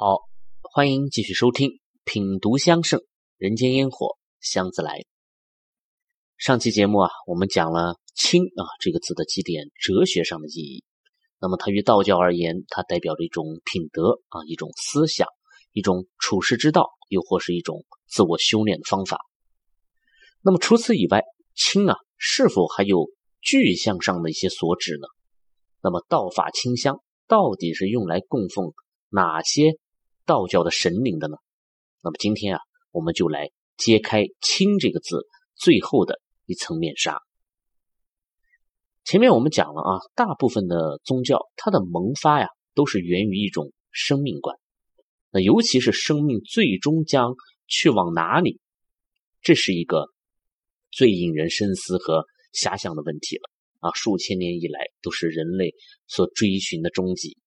好，欢迎继续收听《品读香盛人间烟火香自来》。上期节目啊，我们讲了“清”啊这个字的几点哲学上的意义。那么它于道教而言，它代表着一种品德啊，一种思想，一种处世之道，又或是一种自我修炼的方法。那么除此以外，“清”啊是否还有具象上的一些所指呢？那么道法清香到底是用来供奉哪些？道教的神灵的呢？那么今天啊，我们就来揭开“清”这个字最后的一层面纱。前面我们讲了啊，大部分的宗教它的萌发呀，都是源于一种生命观。那尤其是生命最终将去往哪里，这是一个最引人深思和遐想的问题了啊！数千年以来，都是人类所追寻的终极。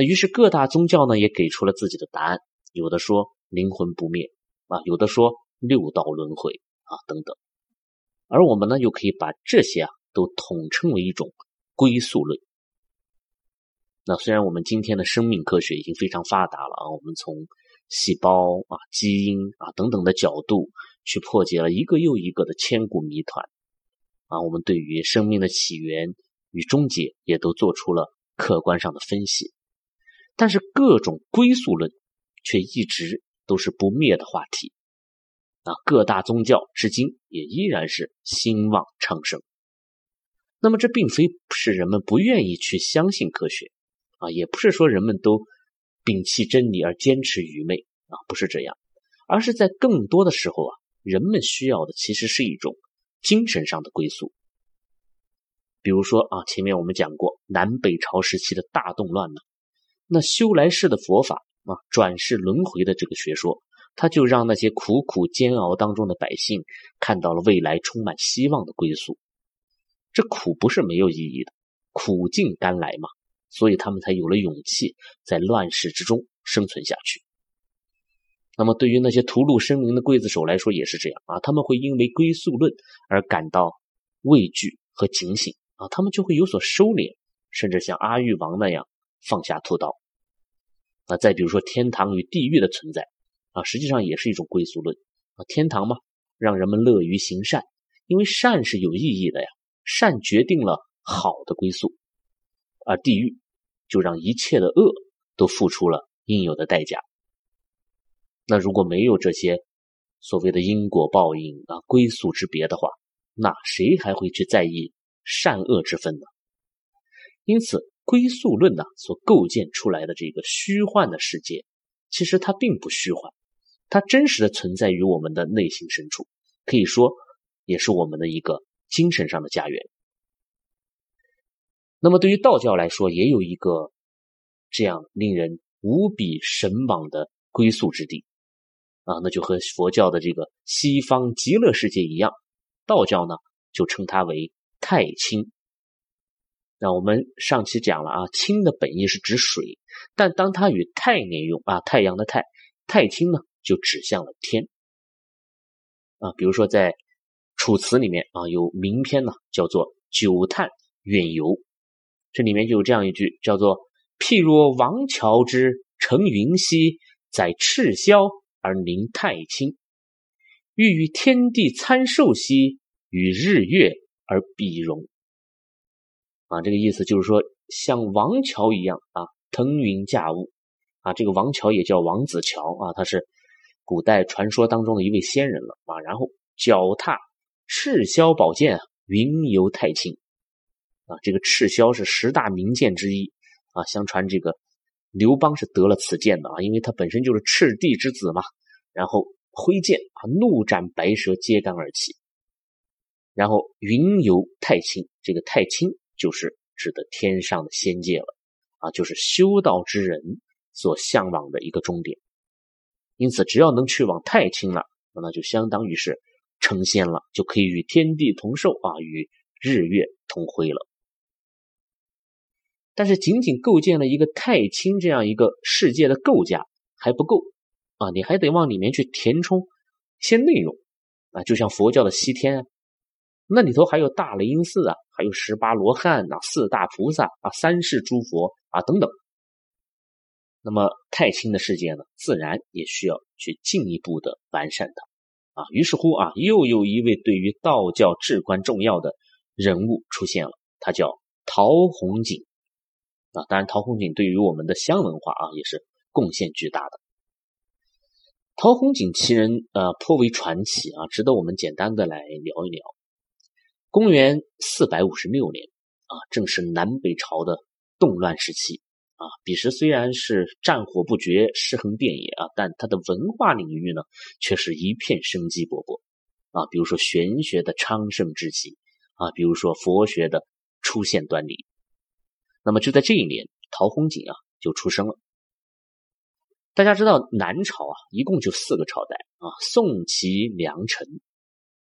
那于是各大宗教呢也给出了自己的答案，有的说灵魂不灭啊，有的说六道轮回啊等等，而我们呢又可以把这些啊都统称为一种归宿论。那虽然我们今天的生命科学已经非常发达了啊，我们从细胞啊、基因啊等等的角度去破解了一个又一个的千古谜团啊，我们对于生命的起源与终结也都做出了客观上的分析。但是各种归宿论却一直都是不灭的话题啊！各大宗教至今也依然是兴旺昌盛。那么这并非是人们不愿意去相信科学啊，也不是说人们都摒弃真理而坚持愚昧啊，不是这样，而是在更多的时候啊，人们需要的其实是一种精神上的归宿。比如说啊，前面我们讲过南北朝时期的大动乱呢。那修来世的佛法啊，转世轮回的这个学说，他就让那些苦苦煎熬当中的百姓看到了未来充满希望的归宿。这苦不是没有意义的，苦尽甘来嘛，所以他们才有了勇气在乱世之中生存下去。那么，对于那些屠戮生灵的刽子手来说也是这样啊，他们会因为归宿论而感到畏惧和警醒啊，他们就会有所收敛，甚至像阿育王那样放下屠刀。那再比如说天堂与地狱的存在啊，实际上也是一种归宿论啊。天堂嘛，让人们乐于行善，因为善是有意义的呀，善决定了好的归宿；而地狱就让一切的恶都付出了应有的代价。那如果没有这些所谓的因果报应啊、归宿之别的话，那谁还会去在意善恶之分呢？因此。归宿论呢，所构建出来的这个虚幻的世界，其实它并不虚幻，它真实的存在于我们的内心深处，可以说也是我们的一个精神上的家园。那么对于道教来说，也有一个这样令人无比神往的归宿之地啊，那就和佛教的这个西方极乐世界一样，道教呢就称它为太清。那我们上期讲了啊，清的本意是指水，但当它与太连用啊，太阳的太，太清呢就指向了天啊。比如说在《楚辞》里面啊，有名篇呢叫做《九叹远游》，这里面就有这样一句，叫做“譬若王乔之乘云兮，在赤霄而临太清，欲与天地参寿兮，与日月而比荣。”啊，这个意思就是说，像王乔一样啊，腾云驾雾啊。这个王乔也叫王子乔啊，他是古代传说当中的一位仙人了啊。然后脚踏赤霄宝剑，云游太清啊。这个赤霄是十大名剑之一啊。相传这个刘邦是得了此剑的啊，因为他本身就是赤帝之子嘛。然后挥剑啊，怒斩白蛇，揭竿而起。然后云游太清，这个太清。就是指的天上的仙界了啊，就是修道之人所向往的一个终点。因此，只要能去往太清了，那就相当于是成仙了，就可以与天地同寿啊，与日月同辉了。但是，仅仅构建了一个太清这样一个世界的构架还不够啊，你还得往里面去填充些内容啊，就像佛教的西天。那里头还有大雷音寺啊，还有十八罗汉呐，四大菩萨啊，三世诸佛啊等等。那么太清的世界呢，自然也需要去进一步的完善它啊。于是乎啊，又有一位对于道教至关重要的人物出现了，他叫陶弘景啊。当然，陶弘景对于我们的香文化啊也是贡献巨大的。陶弘景其人呃颇为传奇啊，值得我们简单的来聊一聊。公元四百五十六年啊，正是南北朝的动乱时期。啊，彼时虽然是战火不绝、尸横遍野啊，但它的文化领域呢，却是一片生机勃勃啊。比如说玄学的昌盛之期啊，比如说佛学的出现端倪。那么就在这一年，陶弘景啊就出生了。大家知道南朝啊，一共就四个朝代啊，宋、齐、梁、陈，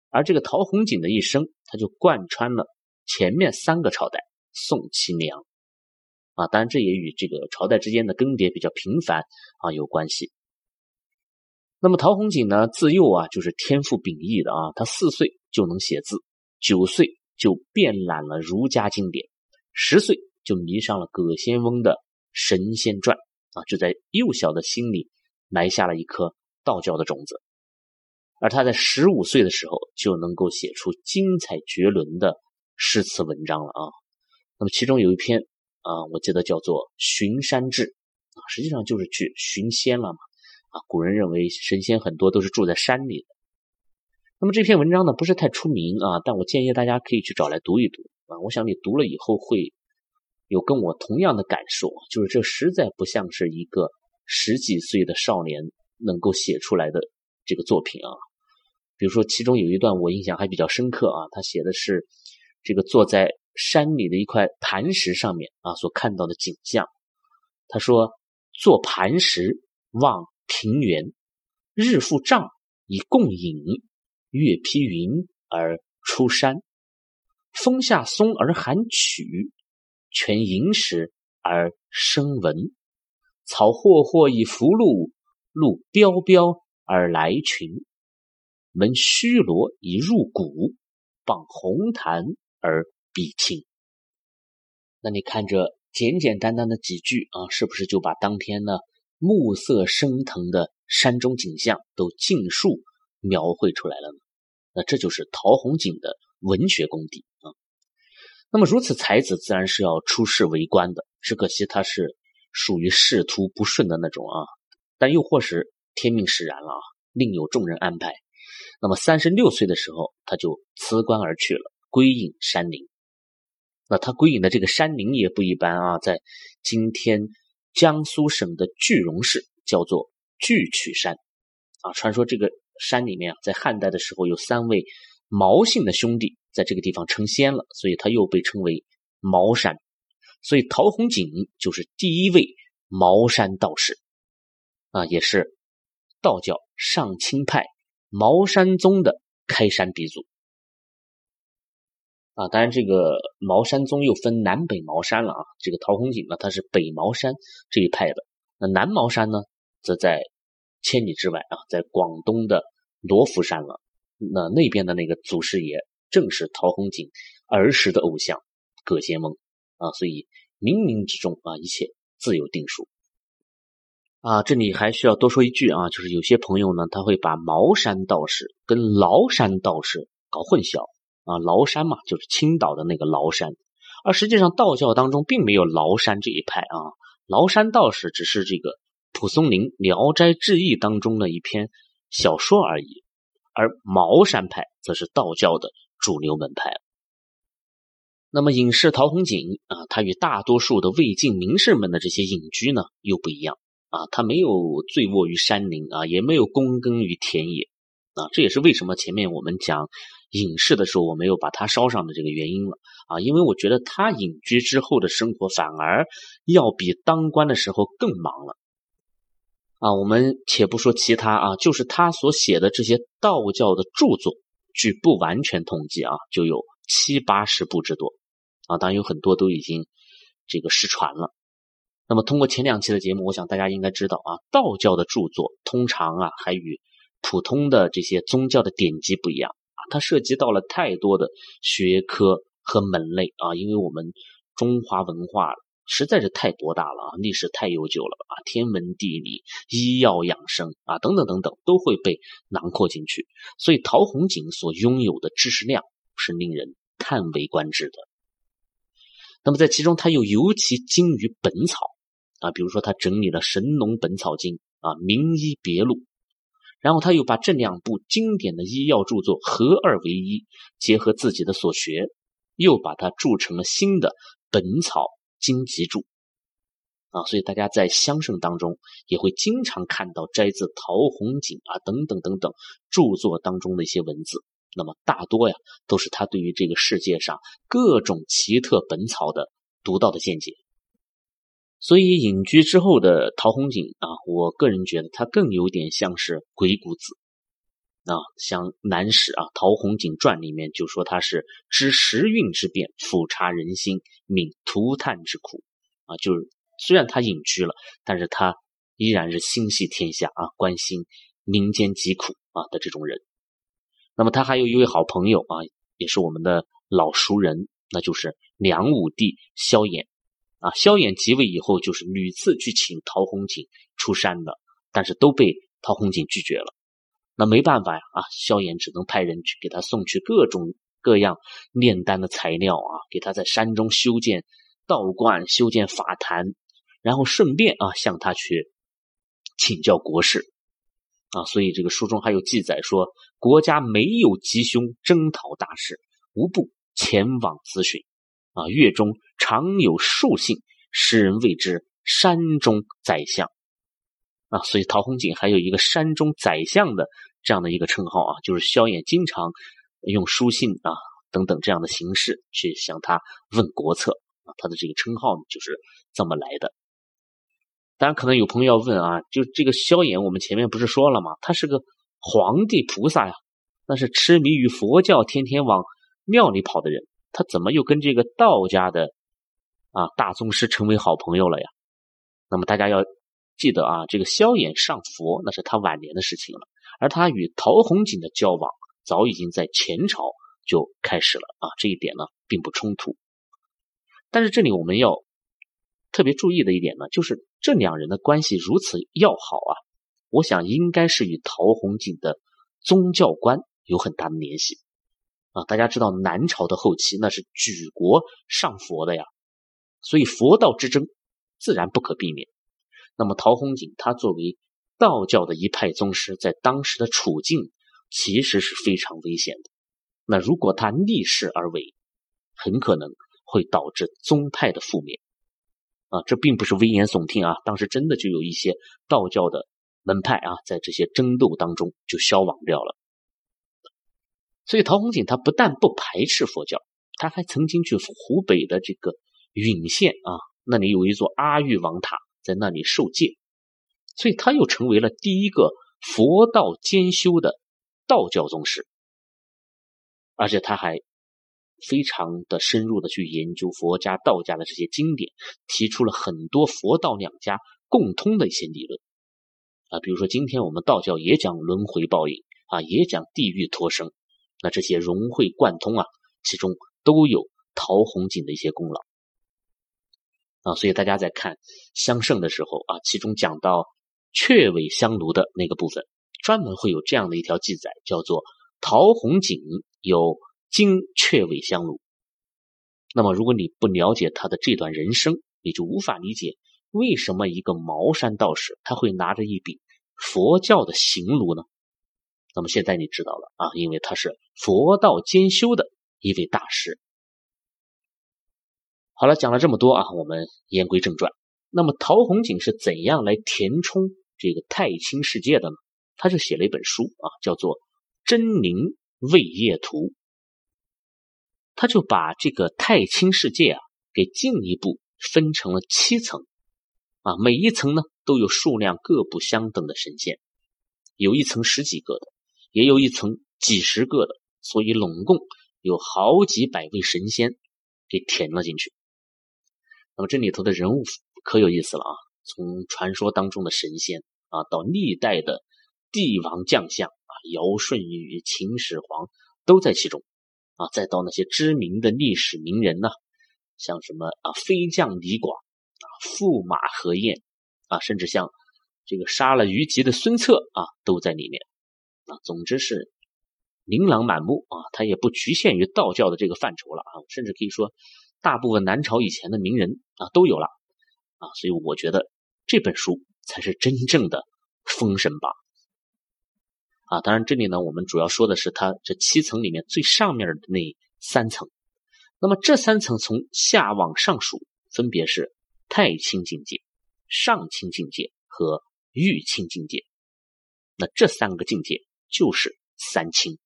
而这个陶弘景的一生，他就贯穿了前面三个朝代宋、齐、梁。啊，当然这也与这个朝代之间的更迭比较频繁啊有关系。那么陶弘景呢，自幼啊就是天赋秉异的啊，他四岁就能写字，九岁就遍览了儒家经典，十岁就迷上了葛仙翁的《神仙传》啊，就在幼小的心里埋下了一颗道教的种子。而他在十五岁的时候就能够写出精彩绝伦的诗词文章了啊。那么其中有一篇。啊，我记得叫做《巡山志》啊，实际上就是去寻仙了嘛。啊，古人认为神仙很多都是住在山里的。那么这篇文章呢，不是太出名啊，但我建议大家可以去找来读一读啊。我想你读了以后会有跟我同样的感受，就是这实在不像是一个十几岁的少年能够写出来的这个作品啊。比如说，其中有一段我印象还比较深刻啊，他写的是这个坐在。山里的一块磐石上面啊，所看到的景象。他说：“坐磐石望平原，日复丈以共饮，月披云而出山。风下松而寒曲，泉饮始而生闻。草霍霍以拂露，鹿彪彪而来群。闻虚罗以入谷，傍红檀而。”必清。那你看这简简单单的几句啊，是不是就把当天呢暮色升腾的山中景象都尽数描绘出来了呢？那这就是陶弘景的文学功底啊。那么如此才子，自然是要出仕为官的。只可惜他是属于仕途不顺的那种啊。但又或是天命使然了啊，另有众人安排。那么三十六岁的时候，他就辞官而去了，归隐山林。那他归隐的这个山林也不一般啊，在今天江苏省的句容市，叫做巨曲山啊。传说这个山里面啊，在汉代的时候有三位毛姓的兄弟在这个地方成仙了，所以他又被称为茅山。所以陶弘景就是第一位茅山道士啊，也是道教上清派茅山宗的开山鼻祖。啊，当然，这个茅山宗又分南北茅山了啊。这个陶弘景呢，他是北茅山这一派的。那南茅山呢，则在千里之外啊，在广东的罗浮山了。那那边的那个祖师爷，正是陶弘景儿时的偶像葛仙翁啊。所以冥冥之中啊，一切自有定数啊。这里还需要多说一句啊，就是有些朋友呢，他会把茅山道士跟崂山道士搞混淆。啊，崂山嘛，就是青岛的那个崂山，而实际上道教当中并没有崂山这一派啊。崂山道士只是这个蒲松龄《聊斋志异》当中的一篇小说而已，而茅山派则是道教的主流门派。那么隐士陶弘景啊，他与大多数的魏晋名士们的这些隐居呢又不一样啊，他没有醉卧于山林啊，也没有躬耕于田野啊，这也是为什么前面我们讲。隐士的时候，我没有把他烧上的这个原因了啊，因为我觉得他隐居之后的生活反而要比当官的时候更忙了啊。我们且不说其他啊，就是他所写的这些道教的著作，据不完全统计啊，就有七八十部之多啊。当然有很多都已经这个失传了。那么通过前两期的节目，我想大家应该知道啊，道教的著作通常啊还与普通的这些宗教的典籍不一样啊。它涉及到了太多的学科和门类啊，因为我们中华文化实在是太博大了啊，历史太悠久了啊，天文地理、医药养生啊等等等等都会被囊括进去。所以陶弘景所拥有的知识量是令人叹为观止的。那么在其中，他又尤其精于本草啊，比如说他整理了《神农本草经》啊，《名医别录》，然后他又把这两部经典的医药著作合二为一，结合自己的所学，又把它铸成了新的《本草经集注》啊。所以大家在乡圣当中也会经常看到摘自陶弘景啊等等等等著作当中的一些文字。那么大多呀，都是他对于这个世界上各种奇特本草的独到的见解。所以隐居之后的陶弘景啊，我个人觉得他更有点像是鬼谷子啊。像《南史》啊，《陶弘景传》里面就说他是知时运之变，俯察人心，悯涂炭之苦啊。就是虽然他隐居了，但是他依然是心系天下啊，关心民间疾苦啊的这种人。那么他还有一位好朋友啊，也是我们的老熟人，那就是梁武帝萧衍啊。萧衍即位以后，就是屡次去请陶弘景出山的，但是都被陶弘景拒绝了。那没办法呀啊，萧衍只能派人去给他送去各种各样炼丹的材料啊，给他在山中修建道观、修建法坛，然后顺便啊向他去请教国事。啊，所以这个书中还有记载说，国家没有吉凶征讨大事，无不前往咨询。啊，月中常有数姓，世人谓之山中宰相。啊，所以陶弘景还有一个山中宰相的这样的一个称号啊，就是萧衍经常用书信啊等等这样的形式去向他问国策啊，他的这个称号呢就是这么来的。当然，可能有朋友要问啊，就这个萧衍，我们前面不是说了吗？他是个皇帝菩萨呀，那是痴迷于佛教，天天往庙里跑的人，他怎么又跟这个道家的啊大宗师成为好朋友了呀？那么大家要记得啊，这个萧衍上佛那是他晚年的事情了，而他与陶弘景的交往早已经在前朝就开始了啊，这一点呢并不冲突。但是这里我们要。特别注意的一点呢，就是这两人的关系如此要好啊，我想应该是与陶弘景的宗教观有很大的联系啊。大家知道南朝的后期那是举国上佛的呀，所以佛道之争自然不可避免。那么陶弘景他作为道教的一派宗师，在当时的处境其实是非常危险的。那如果他逆势而为，很可能会导致宗派的覆灭。啊，这并不是危言耸听啊！当时真的就有一些道教的门派啊，在这些争斗当中就消亡掉了。所以陶弘景他不但不排斥佛教，他还曾经去湖北的这个允县啊，那里有一座阿育王塔，在那里受戒，所以他又成为了第一个佛道兼修的道教宗师，而且他还。非常的深入的去研究佛家、道家的这些经典，提出了很多佛道两家共通的一些理论。啊，比如说今天我们道教也讲轮回报应啊，也讲地狱托生，那这些融会贯通啊，其中都有陶弘景的一些功劳啊，所以大家在看香圣的时候啊，其中讲到雀尾香炉的那个部分，专门会有这样的一条记载，叫做陶弘景有。经雀尾香炉，那么如果你不了解他的这段人生，你就无法理解为什么一个茅山道士他会拿着一柄佛教的行炉呢？那么现在你知道了啊，因为他是佛道兼修的一位大师。好了，讲了这么多啊，我们言归正传。那么陶弘景是怎样来填充这个太清世界的呢？他就写了一本书啊，叫做《真灵位业图》。他就把这个太清世界啊，给进一步分成了七层，啊，每一层呢都有数量各不相等的神仙，有一层十几个的，也有一层几十个的，所以拢共有好几百位神仙给填了进去。那么这里头的人物可有意思了啊，从传说当中的神仙啊，到历代的帝王将相啊，尧舜禹秦始皇都在其中。啊，再到那些知名的历史名人呢，像什么啊飞将李广啊，驸马何晏啊，甚至像这个杀了虞姬的孙策啊，都在里面啊。总之是琳琅满目啊，它也不局限于道教的这个范畴了啊，甚至可以说大部分南朝以前的名人啊都有了啊。所以我觉得这本书才是真正的《封神榜》啊。当然，这里呢，我们主要说的是它这七层里面最上面的那三层。那么这三层从下往上数，分别是太清境界、上清境界和玉清境界。那这三个境界就是三清。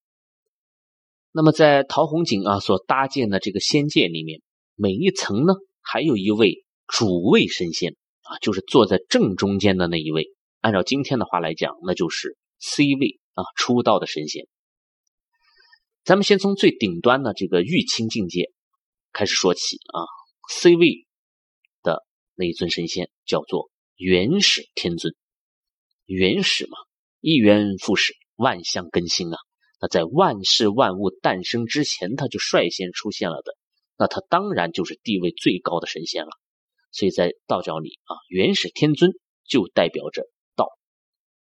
那么在陶弘景啊所搭建的这个仙界里面，每一层呢还有一位主位神仙啊，就是坐在正中间的那一位。按照今天的话来讲，那就是 C 位啊，出道的神仙。咱们先从最顶端的这个玉清境界。开始说起啊，C 位的那一尊神仙叫做元始天尊。元始嘛，一元复始，万象更新啊。那在万事万物诞生之前，他就率先出现了的，那他当然就是地位最高的神仙了。所以在道教里啊，元始天尊就代表着道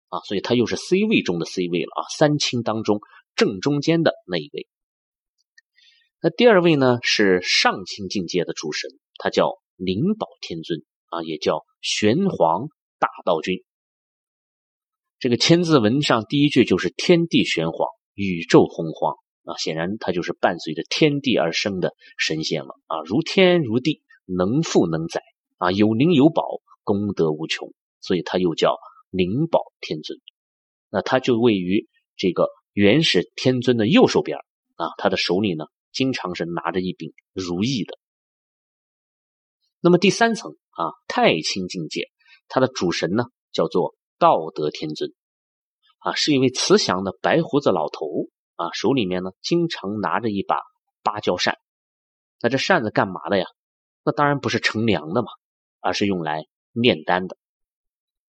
啊，所以他又是 C 位中的 C 位了啊，三清当中正中间的那一位。那第二位呢是上清境界的主神，他叫灵宝天尊啊，也叫玄黄大道君。这个千字文上第一句就是天地玄黄，宇宙洪荒啊，显然他就是伴随着天地而生的神仙了啊，如天如地，能富能载啊，有灵有宝，功德无穷，所以他又叫灵宝天尊。那他就位于这个元始天尊的右手边啊，他的手里呢。经常是拿着一柄如意的。那么第三层啊，太清境界，它的主神呢叫做道德天尊，啊，是一位慈祥的白胡子老头啊，手里面呢经常拿着一把芭蕉扇。那这扇子干嘛的呀？那当然不是乘凉的嘛，而是用来炼丹的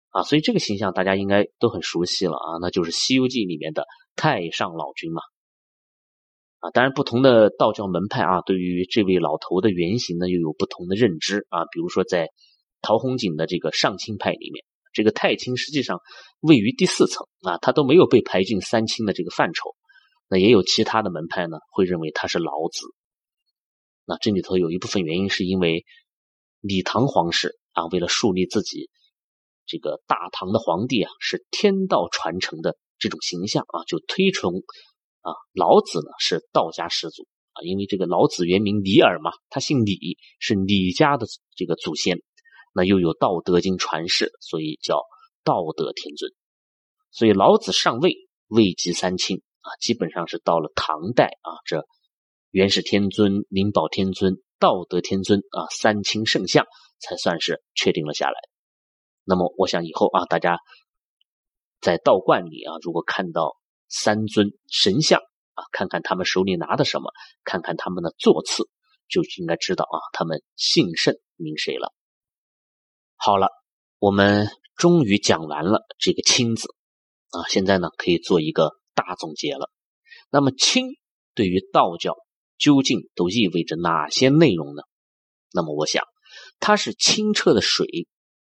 啊。所以这个形象大家应该都很熟悉了啊，那就是《西游记》里面的太上老君嘛。啊，当然，不同的道教门派啊，对于这位老头的原型呢，又有不同的认知啊。比如说，在陶弘景的这个上清派里面，这个太清实际上位于第四层啊，他都没有被排进三清的这个范畴。那也有其他的门派呢，会认为他是老子。那这里头有一部分原因是因为李唐皇室啊，为了树立自己这个大唐的皇帝啊是天道传承的这种形象啊，就推崇。啊，老子呢是道家始祖啊，因为这个老子原名李耳嘛，他姓李，是李家的这个祖先，那又有《道德经》传世，所以叫道德天尊。所以老子上位位极三清啊，基本上是到了唐代啊，这元始天尊、灵宝天尊、道德天尊啊三清圣相才算是确定了下来。那么我想以后啊，大家在道观里啊，如果看到。三尊神像啊，看看他们手里拿的什么，看看他们的座次，就应该知道啊，他们姓甚名谁了。好了，我们终于讲完了这个“清”字啊，现在呢可以做一个大总结了。那么“清”对于道教究竟都意味着哪些内容呢？那么我想，它是清澈的水，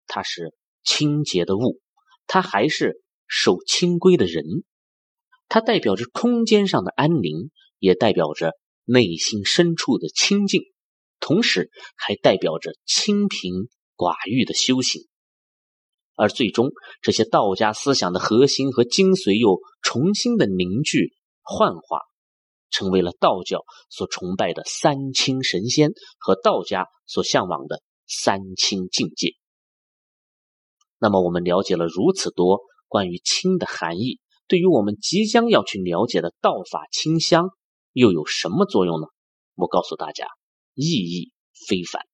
它是清洁的物，它还是守清规的人。它代表着空间上的安宁，也代表着内心深处的清净，同时还代表着清贫寡欲的修行。而最终，这些道家思想的核心和精髓又重新的凝聚幻化，成为了道教所崇拜的三清神仙和道家所向往的三清境界。那么，我们了解了如此多关于清的含义。对于我们即将要去了解的道法清香又有什么作用呢？我告诉大家，意义非凡。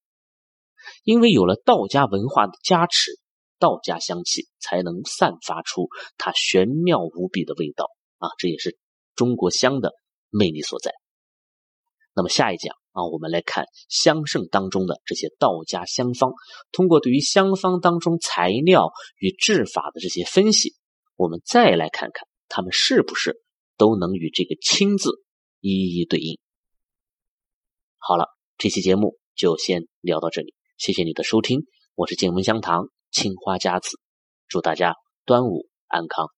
因为有了道家文化的加持，道家香气才能散发出它玄妙无比的味道啊！这也是中国香的魅力所在。那么下一讲啊，我们来看香圣当中的这些道家香方，通过对于香方当中材料与制法的这些分析。我们再来看看，他们是不是都能与这个“清”字一一对应？好了，这期节目就先聊到这里，谢谢你的收听，我是静文香堂青花家子，祝大家端午安康。